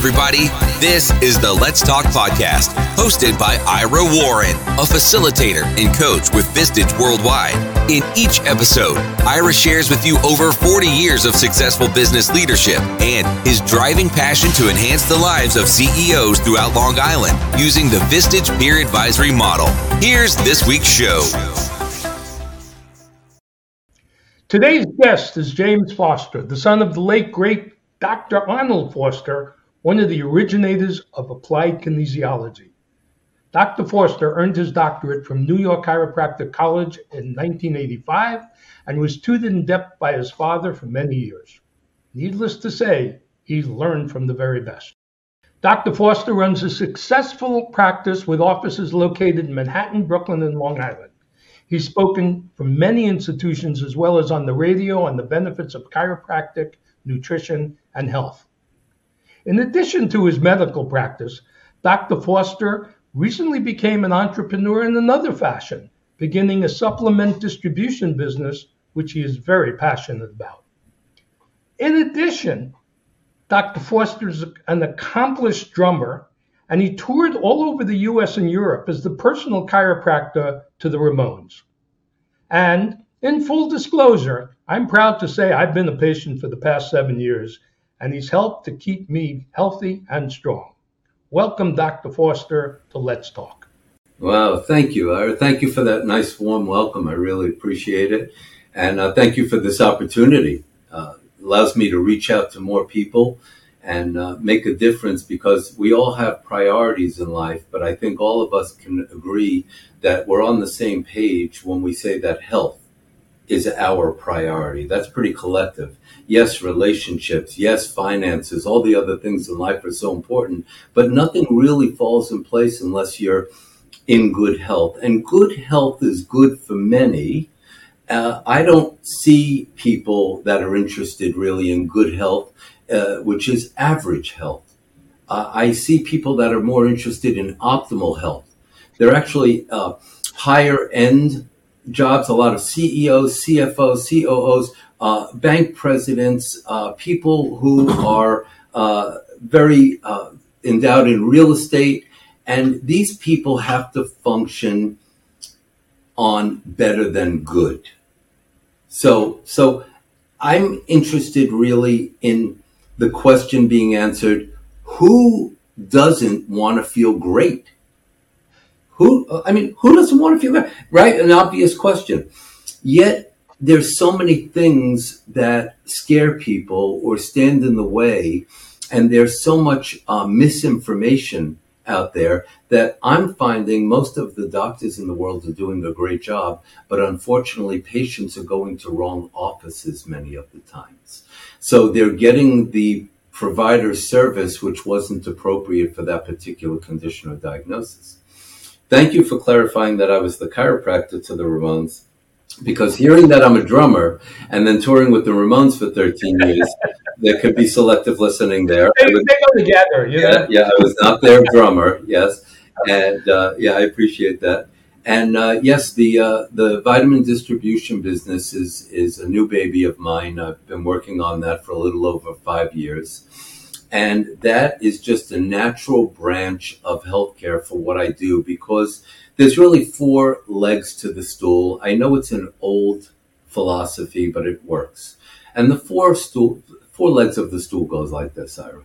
everybody. This is the Let's Talk podcast, hosted by Ira Warren, a facilitator and coach with Vistage Worldwide. In each episode, Ira shares with you over 40 years of successful business leadership and his driving passion to enhance the lives of CEOs throughout Long Island using the Vistage Peer Advisory model. Here's this week's show. Today's guest is James Forster, the son of the late great Dr. Arnold Forster, one of the originators of applied kinesiology. Dr. Forster earned his doctorate from New York Chiropractic College in 1985 and was tutored in depth by his father for many years. Needless to say, he learned from the very best. Dr. Forster runs a successful practice with offices located in Manhattan, Brooklyn, and Long Island. He's spoken from many institutions as well as on the radio on the benefits of chiropractic, nutrition, and health. In addition to his medical practice, Dr. Forster recently became an entrepreneur in another fashion, beginning a supplement distribution business, which he is very passionate about. In addition, Dr. Forster is an accomplished drummer, and he toured all over the US and Europe as the personal chiropractor to the Ramones. And in full disclosure, I'm proud to say I've been a patient for the past seven years and he's helped to keep me healthy and strong. Welcome, Dr. Forster, to Let's Talk. Wow, thank you. Uh, thank you for that nice, warm welcome. I really appreciate it. And uh, thank you for this opportunity. Uh, allows me to reach out to more people and uh, make a difference because we all have priorities in life, but I think all of us can agree that we're on the same page when we say that health is our priority. That's pretty collective. Yes, relationships, yes, finances, all the other things in life are so important, but nothing really falls in place unless you're in good health. And good health is good for many. Uh, I don't see people that are interested really in good health, uh, which is average health. Uh, I see people that are more interested in optimal health. They're actually uh, higher end jobs, a lot of CEOs, CFOs, COOs, uh, bank presidents, uh, people who are uh, very uh, endowed in real estate. And these people have to function on better than good. So, so I'm interested really in the question being answered who doesn't want to feel great? Who, I mean, who doesn't want to feel good? Right? An obvious question. Yet there's so many things that scare people or stand in the way. And there's so much uh, misinformation out there that I'm finding most of the doctors in the world are doing a great job, but unfortunately, patients are going to wrong offices many of the times. So they're getting the provider service which wasn't appropriate for that particular condition or diagnosis. Thank you for clarifying that I was the chiropractor to the Ramones. Because hearing that I'm a drummer and then touring with the Ramones for 13 years, there could be selective listening there. They, was, they go together, you yeah, know? Yeah, I was not their drummer, yes. And uh, yeah, I appreciate that. And uh, yes, the uh, the vitamin distribution business is is a new baby of mine. I've been working on that for a little over five years. And that is just a natural branch of healthcare for what I do because there's really four legs to the stool. I know it's an old philosophy, but it works. And the four stool, four legs of the stool goes like this, Ira.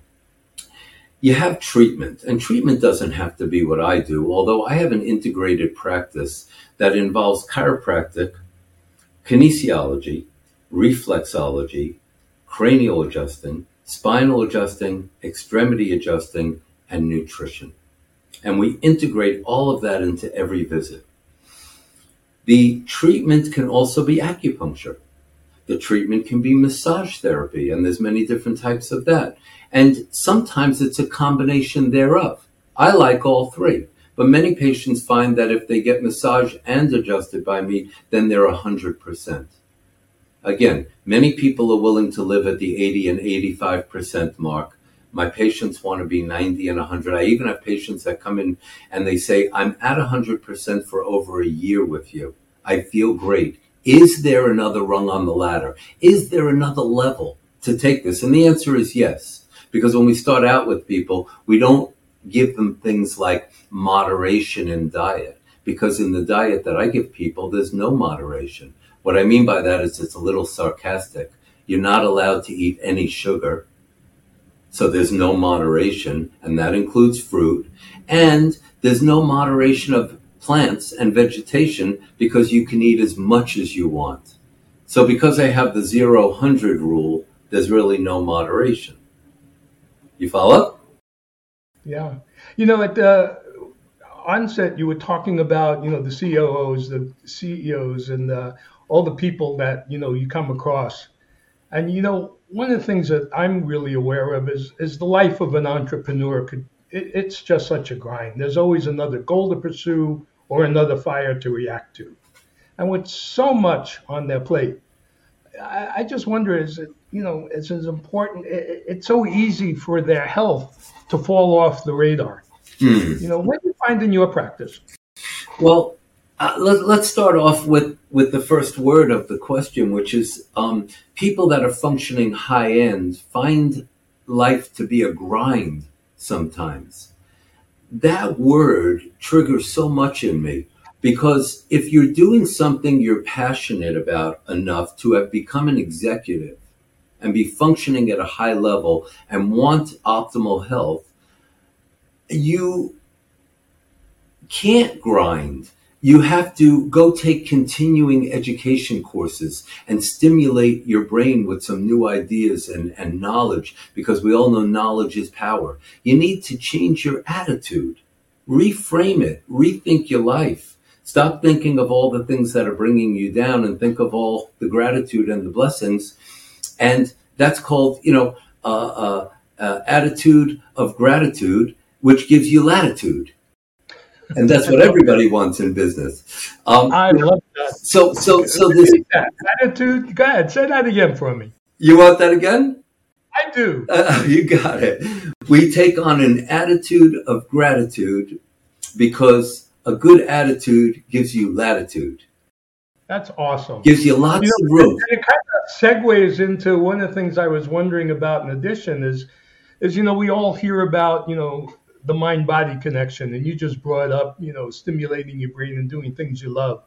You have treatment, and treatment doesn't have to be what I do, although I have an integrated practice that involves chiropractic, kinesiology, reflexology, cranial adjusting, spinal adjusting, extremity adjusting, and nutrition. And we integrate all of that into every visit. The treatment can also be acupuncture. The treatment can be massage therapy, and there's many different types of that. And sometimes it's a combination thereof. I like all three, but many patients find that if they get massage and adjusted by me, then they're 100%. Again, many people are willing to live at the 80 and 85% mark. My patients want to be 90 and 100. I even have patients that come in and they say, I'm at 100% for over a year with you. I feel great. Is there another rung on the ladder? Is there another level to take this? And the answer is yes, Because when we start out with people, we don't give them things like moderation in diet. Because in the diet that I give people, there's no moderation. What I mean by that is it's a little sarcastic. You're not allowed to eat any sugar. So there's no moderation, and that includes fruit. And there's no moderation of plants and vegetation because you can eat as much as you want. So because I have the zero hundred rule, there's really no moderation. You follow? Yeah. You know, at the onset, you were talking about, you know, the COOs, the CEOs, and uh, all the people that, you know, you come across. And, you know, one of the things that I'm really aware of is, is the life of an entrepreneur. Could it, It's just such a grind. There's always another goal to pursue or another fire to react to. And with so much on their plate, I, I just wonder is it, you know, it's as important, it, it's so easy for their health to fall off the radar. Hmm. You know, what do you find in your practice? Well, uh, let, us start off with, with the first word of the question, which is um, people that are functioning high end find life to be a grind sometimes. That word triggers so much in me because if you're doing something you're passionate about enough to have become an executive and be functioning at a high level and want optimal health, you can't grind. You have to go take continuing education courses and stimulate your brain with some new ideas and, and knowledge because we all know knowledge is power. You need to change your attitude, reframe it, rethink your life. Stop thinking of all the things that are bringing you down and think of all the gratitude and the blessings. And that's called, you know, uh, uh, uh, attitude of gratitude which gives you latitude. And that's what everybody wants in business. Um, I love that. So, so, so this attitude. Go ahead, say that again for me. You want that again? I do. Uh, you got it. We take on an attitude of gratitude because a good attitude gives you latitude. That's awesome. Gives you lots you know, of room. And it kind of segues into one of the things I was wondering about. In addition, is is you know we all hear about you know the mind body connection, and you just brought up, you know, stimulating your brain and doing things you love.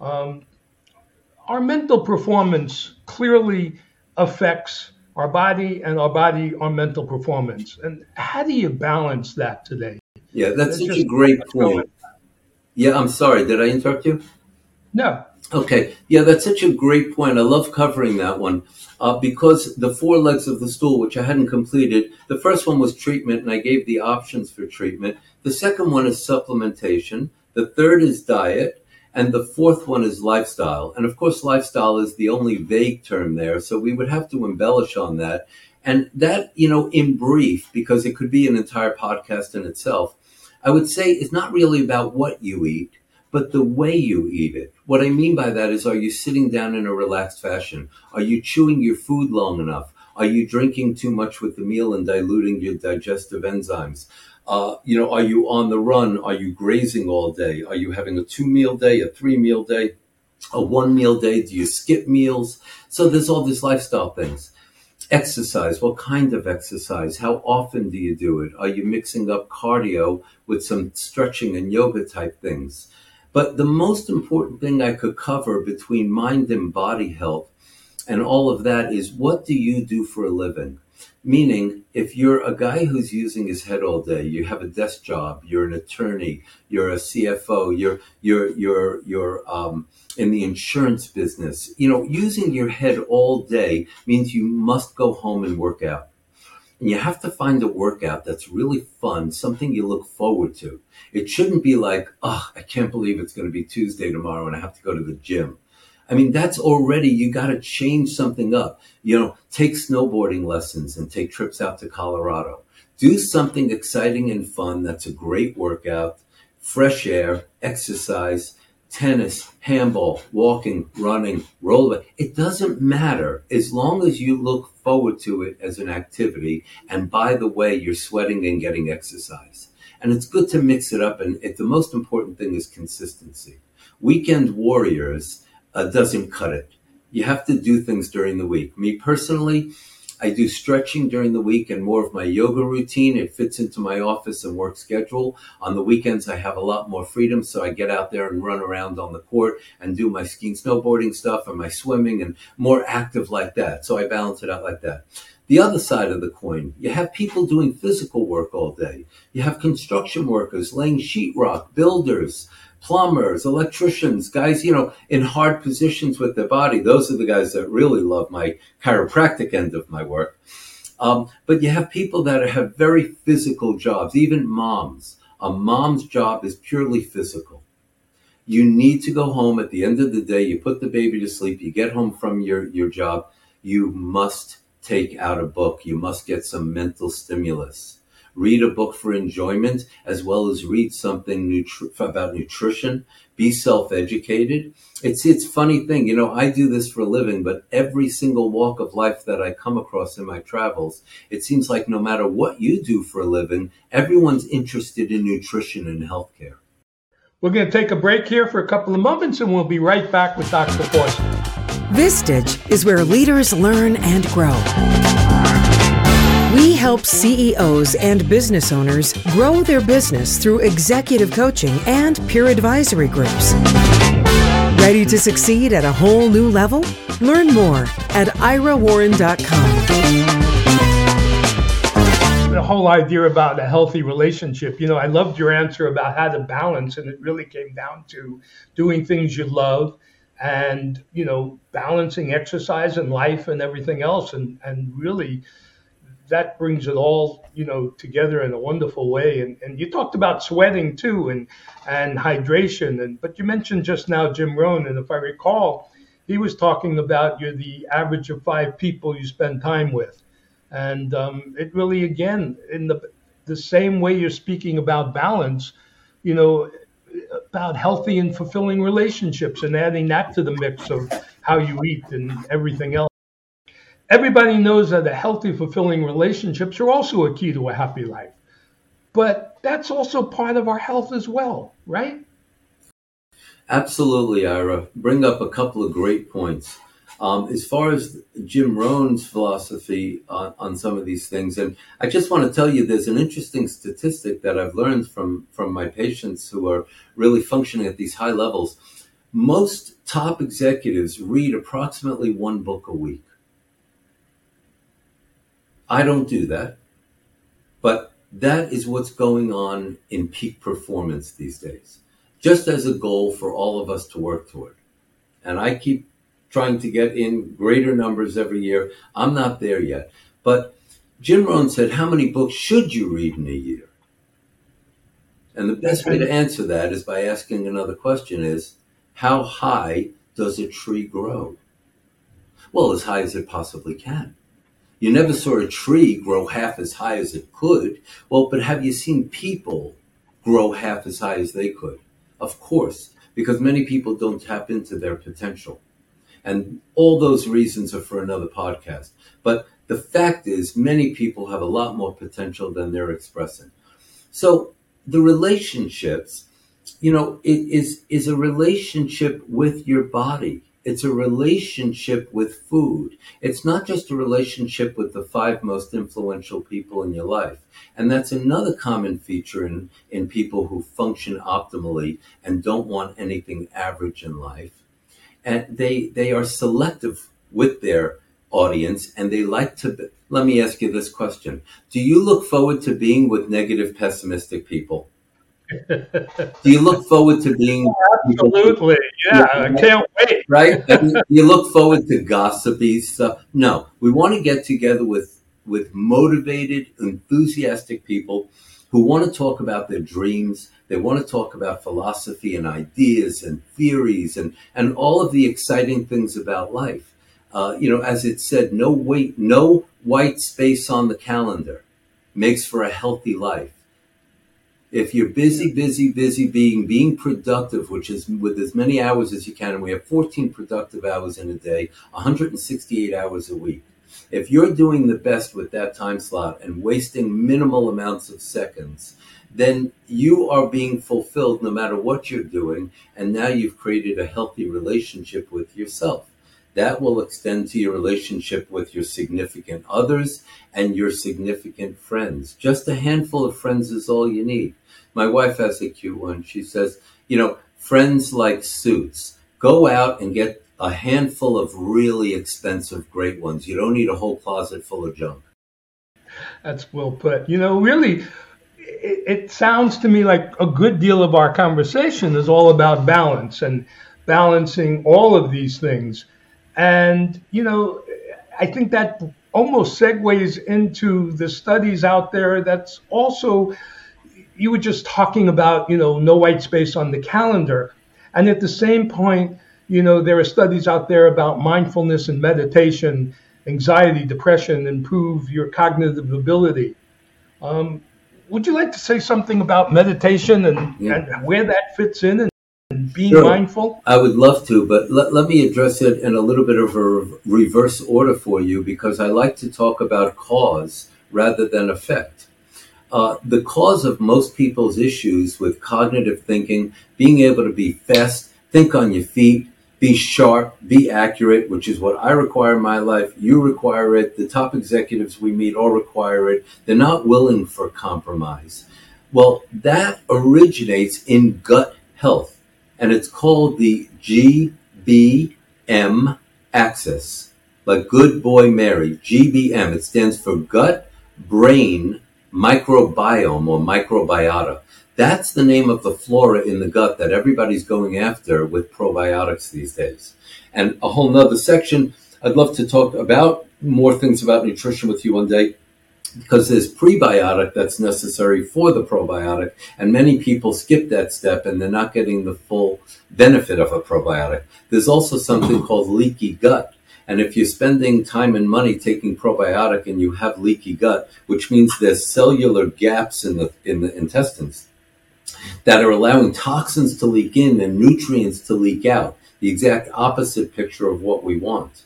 Um, our mental performance clearly affects our body and our body our mental performance. And how do you balance that today? Yeah, that's, that's such a great point. Yeah, I'm sorry. Did I interrupt you? No. Okay. Yeah, that's such a great point. I love covering that one uh, because the four legs of the stool, which I hadn't completed, the first one was treatment, and I gave the options for treatment. The second one is supplementation. The third is diet. And the fourth one is lifestyle. And of course, lifestyle is the only vague term there. So we would have to embellish on that. And that, you know, in brief, because it could be an entire podcast in itself, I would say it's not really about what you eat but the way you eat it. What I mean by that is, are you sitting down in a relaxed fashion? Are you chewing your food long enough? Are you drinking too much with the meal and diluting your digestive enzymes? Uh, you know, are you on the run? Are you grazing all day? Are you having a two meal day, a three meal day, a one meal day? Do you skip meals? So there's all these lifestyle things. Exercise. What kind of exercise? How often do you do it? Are you mixing up cardio with some stretching and yoga type things? But the most important thing I could cover between mind and body health and all of that is what do you do for a living? Meaning, if you're a guy who's using his head all day, you have a desk job, you're an attorney, you're a CFO, you're you're you're you're um, in the insurance business. You know, using your head all day means you must go home and work out. And you have to find a workout that's really fun, something you look forward to. It shouldn't be like, oh, I can't believe it's going to be Tuesday tomorrow and I have to go to the gym. I mean, that's already, you got to change something up. You know, take snowboarding lessons and take trips out to Colorado. Do something exciting and fun that's a great workout, fresh air, exercise, tennis, handball, walking, running, roller. It doesn't matter as long as you look forward to it as an activity. And by the way, you're sweating and getting exercise. And it's good to mix it up. And it, the most important thing is consistency. Weekend warriors uh, doesn't cut it. You have to do things during the week. Me personally, I do stretching during the week and more of my yoga routine. It fits into my office and work schedule. On the weekends, I have a lot more freedom, so I get out there and run around on the court and do my skiing, snowboarding stuff and my swimming and more active like that. So I balance it out like that. The other side of the coin, you have people doing physical work all day. You have construction workers laying sheetrock, builders, plumbers, electricians, guys, you know, in hard positions with their body. Those are the guys that really love my chiropractic end of my work. Um, but you have people that have very physical jobs, even moms. A mom's job is purely physical. You need to go home at the end of the day. You put the baby to sleep. You get home from your, your job. You must take out a book. You must get some mental stimulus read a book for enjoyment as well as read something nutri- about nutrition. Be self-educated. It's it's funny thing you know i do this for a living but every single walk of life that i come across in my travels it seems like no matter what you do for a living everyone's interested in nutrition and healthcare. We're going to take a break here for a couple of moments and we'll be right back with dr forster vistage is where leaders learn and grow we help CEOs and business owners grow their business through executive coaching and peer advisory groups. Ready to succeed at a whole new level? Learn more at irawarren.com. The whole idea about a healthy relationship, you know, I loved your answer about how to balance, and it really came down to doing things you love and, you know, balancing exercise and life and everything else, and, and really that brings it all you know together in a wonderful way. And and you talked about sweating too and and hydration. And but you mentioned just now Jim Rohn and if I recall he was talking about you're the average of five people you spend time with. And um, it really again in the the same way you're speaking about balance you know about healthy and fulfilling relationships and adding that to the mix of how you eat and everything else Everybody knows that a healthy, fulfilling relationships are also a key to a happy life. But that's also part of our health as well, right? Absolutely, Ira. Bring up a couple of great points. Um, as far as Jim Rohn's philosophy on, on, some of these things, and I just want to tell you, there's an interesting statistic that I've learned from from my patients who are really functioning at these high levels. Most top executives read approximately one book a week. I don't do that. But that is what's going on in peak performance these days, just as a goal for all of us to work toward. And I keep trying to get in greater numbers every year. I'm not there yet. But Jim Rohn said, How many books should you read in a year? And the best way to answer that is by asking another question is, how high does a tree grow? Well, as high as it possibly can. You never saw a tree grow half as high as it could. Well, but have you seen people grow half as high as they could? Of course, because many people don't tap into their potential. And all those reasons are for another podcast. But the fact is, many people have a lot more potential than they're expressing. So the relationships, you know, it is, is a relationship with your body. It's a relationship with food. It's not just a relationship with the five most influential people in your life. And that's another common feature in, in people who function optimally and don't want anything average in life. And they, they are selective with their audience and they like to, let me ask you this question. Do you look forward to being with negative, pessimistic people? Do you look forward to being absolutely? Yeah, I can't wait. Right? you look forward to gossipy stuff. No, we want to get together with with motivated, enthusiastic people who want to talk about their dreams. They want to talk about philosophy and ideas and theories and and all of the exciting things about life. Uh, you know, as it said, no wait, no white space on the calendar makes for a healthy life if you're busy, busy, busy being, being productive, which is with as many hours as you can, and we have 14 productive hours in a day, 168 hours a week. If you're doing the best with that time slot and wasting minimal amounts of seconds, then you are being fulfilled no matter what you're doing. And now you've created a healthy relationship with yourself. That will extend to your relationship with your significant others and your significant friends. Just a handful of friends is all you need. My wife has a cute one. She says, you know, friends like suits. Go out and get a handful of really expensive, great ones. You don't need a whole closet full of junk. That's well put. You know, really, it, it, sounds to me like a good deal of our conversation is all about balance and balancing all of these things. And, you know, I think that almost segues into the studies out there that's also, you were just talking about, you know, no white space on the calendar. And at the same point, you know, there are studies out there about mindfulness and meditation, anxiety, depression, improve your cognitive ability. Um, would you like to say something about meditation and, yeah. and where that fits in and, being sure. mindful? I would love to, but let, let me address it in a little bit of a reverse order for you because I like to talk about cause rather than effect. Uh, the cause of most people's issues with cognitive thinking, being able to be fast, think on your feet, be sharp, be accurate, which is what I require in my life. You require it. The top executives we meet all require it. They're not willing for compromise. Well, that originates in gut health, and it's called the GBM axis, like Good Boy Mary, GBM. It stands for gut brain microbiome or microbiota. That's the name of the flora in the gut that everybody's going after with probiotics these days. And a whole nother section, I'd love to talk about more things about nutrition with you one day because there's prebiotic that's necessary for the probiotic, and many people skip that step and they're not getting the full benefit of a probiotic. There's also something called leaky gut. And if you're spending time and money taking probiotic and you have leaky gut, which means there's cellular gaps in the in the intestines, that are allowing toxins to leak in and nutrients to leak out, the exact opposite picture of what we want.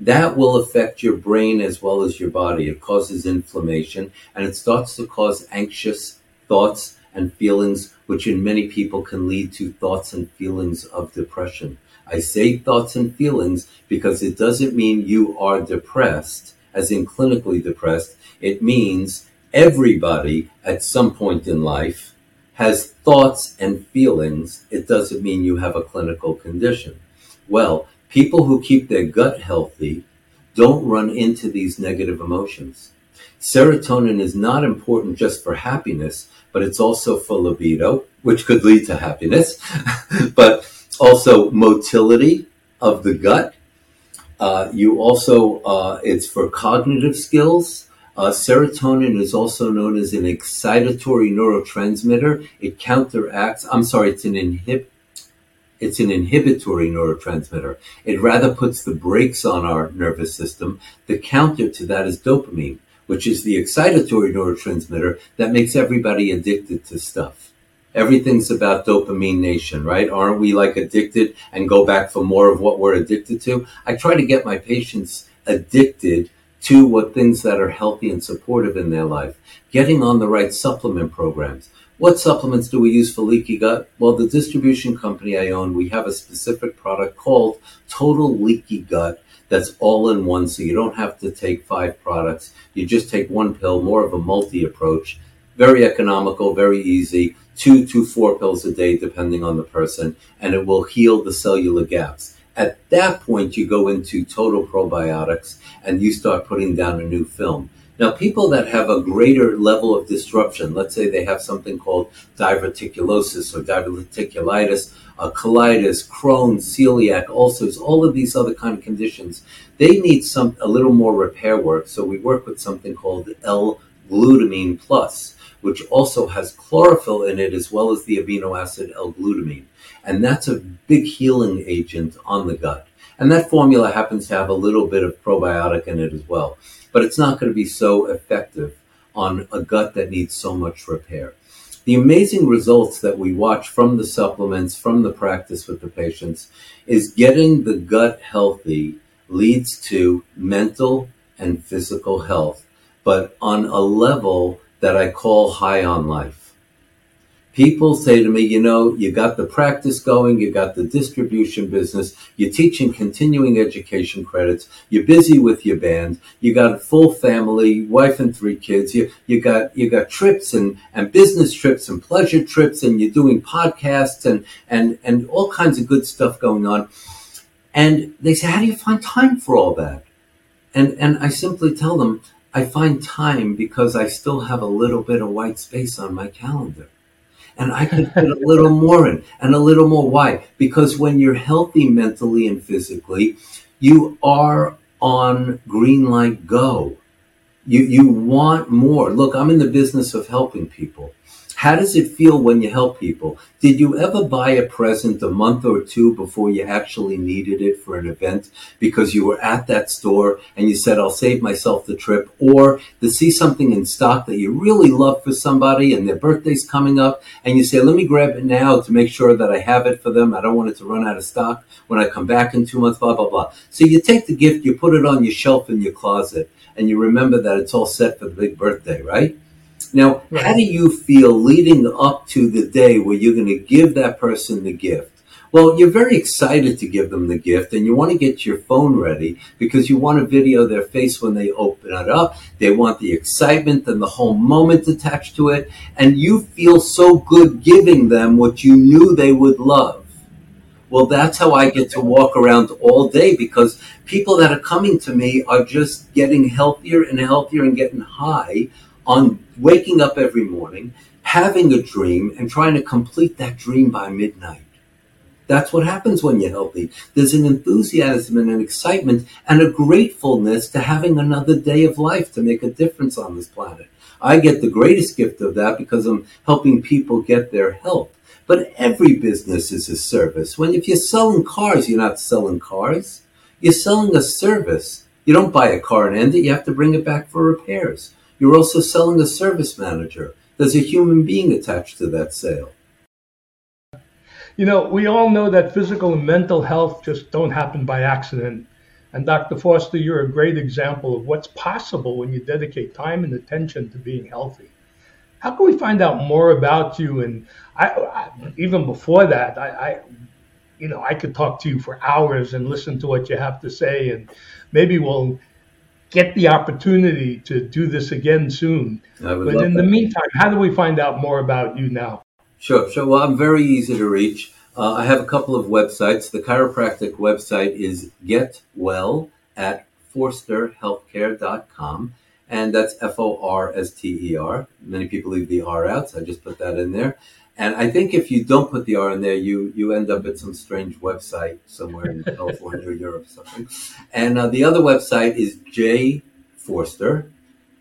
That will affect your brain as well as your body. It causes inflammation and it starts to cause anxious thoughts and feelings, which in many people can lead to thoughts and feelings of depression. I say thoughts and feelings because it doesn't mean you are depressed, as in clinically depressed. It means everybody at some point in life has thoughts and feelings, it doesn't mean you have a clinical condition. Well, people who keep their gut healthy don't run into these negative emotions. Serotonin is not important just for happiness, but it's also for libido, which could lead to happiness, but also motility of the gut. Uh, you also, uh, it's for cognitive skills uh, serotonin is also known as an excitatory neurotransmitter. It counteracts, I'm sorry, it's an inhib, it's an inhibitory neurotransmitter. It rather puts the brakes on our nervous system. The counter to that is dopamine, which is the excitatory neurotransmitter that makes everybody addicted to stuff. Everything's about dopamine nation, right? Aren't we like addicted and go back for more of what we're addicted to? I try to get my patients addicted to what things that are healthy and supportive in their life, getting on the right supplement programs. What supplements do we use for leaky gut? Well, the distribution company I own, we have a specific product called Total Leaky Gut that's all in one, so you don't have to take five products. You just take one pill, more of a multi approach. Very economical, very easy. Two to four pills a day, depending on the person, and it will heal the cellular gaps. At that point, you go into total probiotics and you start putting down a new film. Now, people that have a greater level of disruption, let's say they have something called diverticulosis or diverticulitis, uh, colitis, Crohn's, celiac, ulcers, all of these other kind of conditions, they need some a little more repair work. So we work with something called L-glutamine plus, which also has chlorophyll in it as well as the amino acid L-glutamine. And that's a big healing agent on the gut. And that formula happens to have a little bit of probiotic in it as well. But it's not going to be so effective on a gut that needs so much repair. The amazing results that we watch from the supplements, from the practice with the patients, is getting the gut healthy leads to mental and physical health, but on a level that I call high on life People say to me, you know, you got the practice going, you got the distribution business, you're teaching continuing education credits, you're busy with your band, you got a full family, wife and three kids, you, you got you got trips and, and business trips and pleasure trips and you're doing podcasts and, and, and all kinds of good stuff going on. And they say, How do you find time for all that? And and I simply tell them, I find time because I still have a little bit of white space on my calendar and I could put a little more in and a little more. Why? Because when you're healthy mentally and physically, you are on green light go. You, you want more. Look, I'm in the business of helping people. How does it feel when you help people? Did you ever buy a present a month or two before you actually needed it for an event because you were at that store and you said, I'll save myself the trip? Or to see something in stock that you really love for somebody and their birthday's coming up and you say, let me grab it now to make sure that I have it for them. I don't want it to run out of stock when I come back in two months, blah, blah, blah. So you take the gift, you put it on your shelf in your closet and you remember that it's all set for the big birthday, right? Now, right. how do you feel leading up to the day where you're going to give that person the gift? Well, you're very excited to give them the gift and you want to get your phone ready because you want to video their face when they open it up. They want the excitement and the whole moment attached to it. And you feel so good giving them what you knew they would love. Well, that's how I get to walk around all day because people that are coming to me are just getting healthier and healthier and getting high on waking up every morning, having a dream, and trying to complete that dream by midnight. That's what happens when you're healthy. There's an enthusiasm and an excitement and a gratefulness to having another day of life to make a difference on this planet. I get the greatest gift of that because I'm helping people get their health. But every business is a service. When if you're selling cars, you're not selling cars. You're selling a service. You don't buy a car and end it. You have to bring it back for repairs. You're also selling a service manager. There's a human being attached to that sale. You know, we all know that physical and mental health just don't happen by accident. And Dr. Forster, you're a great example of what's possible when you dedicate time and attention to being healthy. How can we find out more about you? And I, I, even before that, I, I, you know, I could talk to you for hours and listen to what you have to say, and maybe we'll get the opportunity to do this again soon. But in that. the meantime, how do we find out more about you now? Sure, sure. Well, I'm very easy to reach. Uh, I have a couple of websites. The chiropractic website is getwell at forsterhealthcare.com, and that's F O R S T E R. Many people leave the R out, so I just put that in there. And I think if you don't put the R in there, you you end up at some strange website somewhere in California or Europe or something. And uh, the other website is J Forster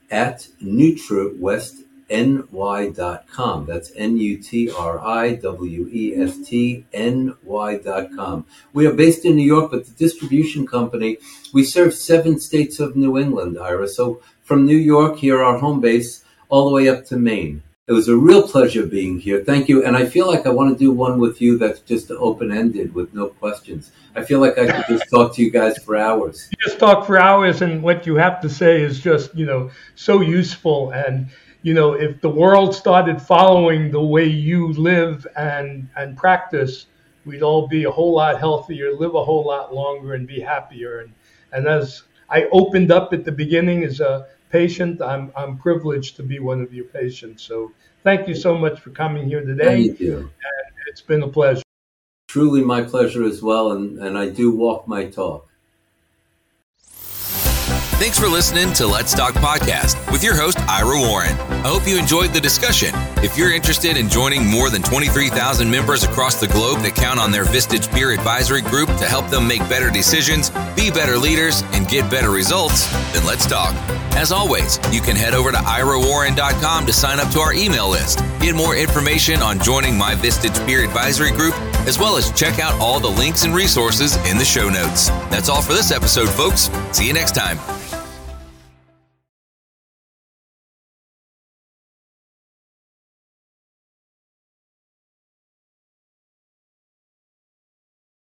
at NutriWestNY.com. That's N U T R I W E S T N Y.com. We are based in New York, but the distribution company, we serve seven states of New England, Ira. So from New York, here, our home base, all the way up to Maine. It was a real pleasure being here. Thank you. And I feel like I want to do one with you that's just open ended with no questions. I feel like I could just talk to you guys for hours. You just talk for hours, and what you have to say is just, you know, so useful. And, you know, if the world started following the way you live and, and practice, we'd all be a whole lot healthier, live a whole lot longer, and be happier. And, and as I opened up at the beginning as a patient. I'm, I'm privileged to be one of your patients. So thank you so much for coming here today. Thank you. And it's been a pleasure. Truly my pleasure as well. And, and I do walk my talk. Thanks for listening to Let's Talk Podcast with your host, Ira Warren. I hope you enjoyed the discussion. If you're interested in joining more than 23,000 members across the globe that count on their Vistage Peer Advisory Group to help them make better decisions, be better leaders, and get better results, then let's talk. As always, you can head over to irawarren.com to sign up to our email list, get more information on joining my Vistage Peer Advisory Group, as well as check out all the links and resources in the show notes. That's all for this episode, folks. See you next time.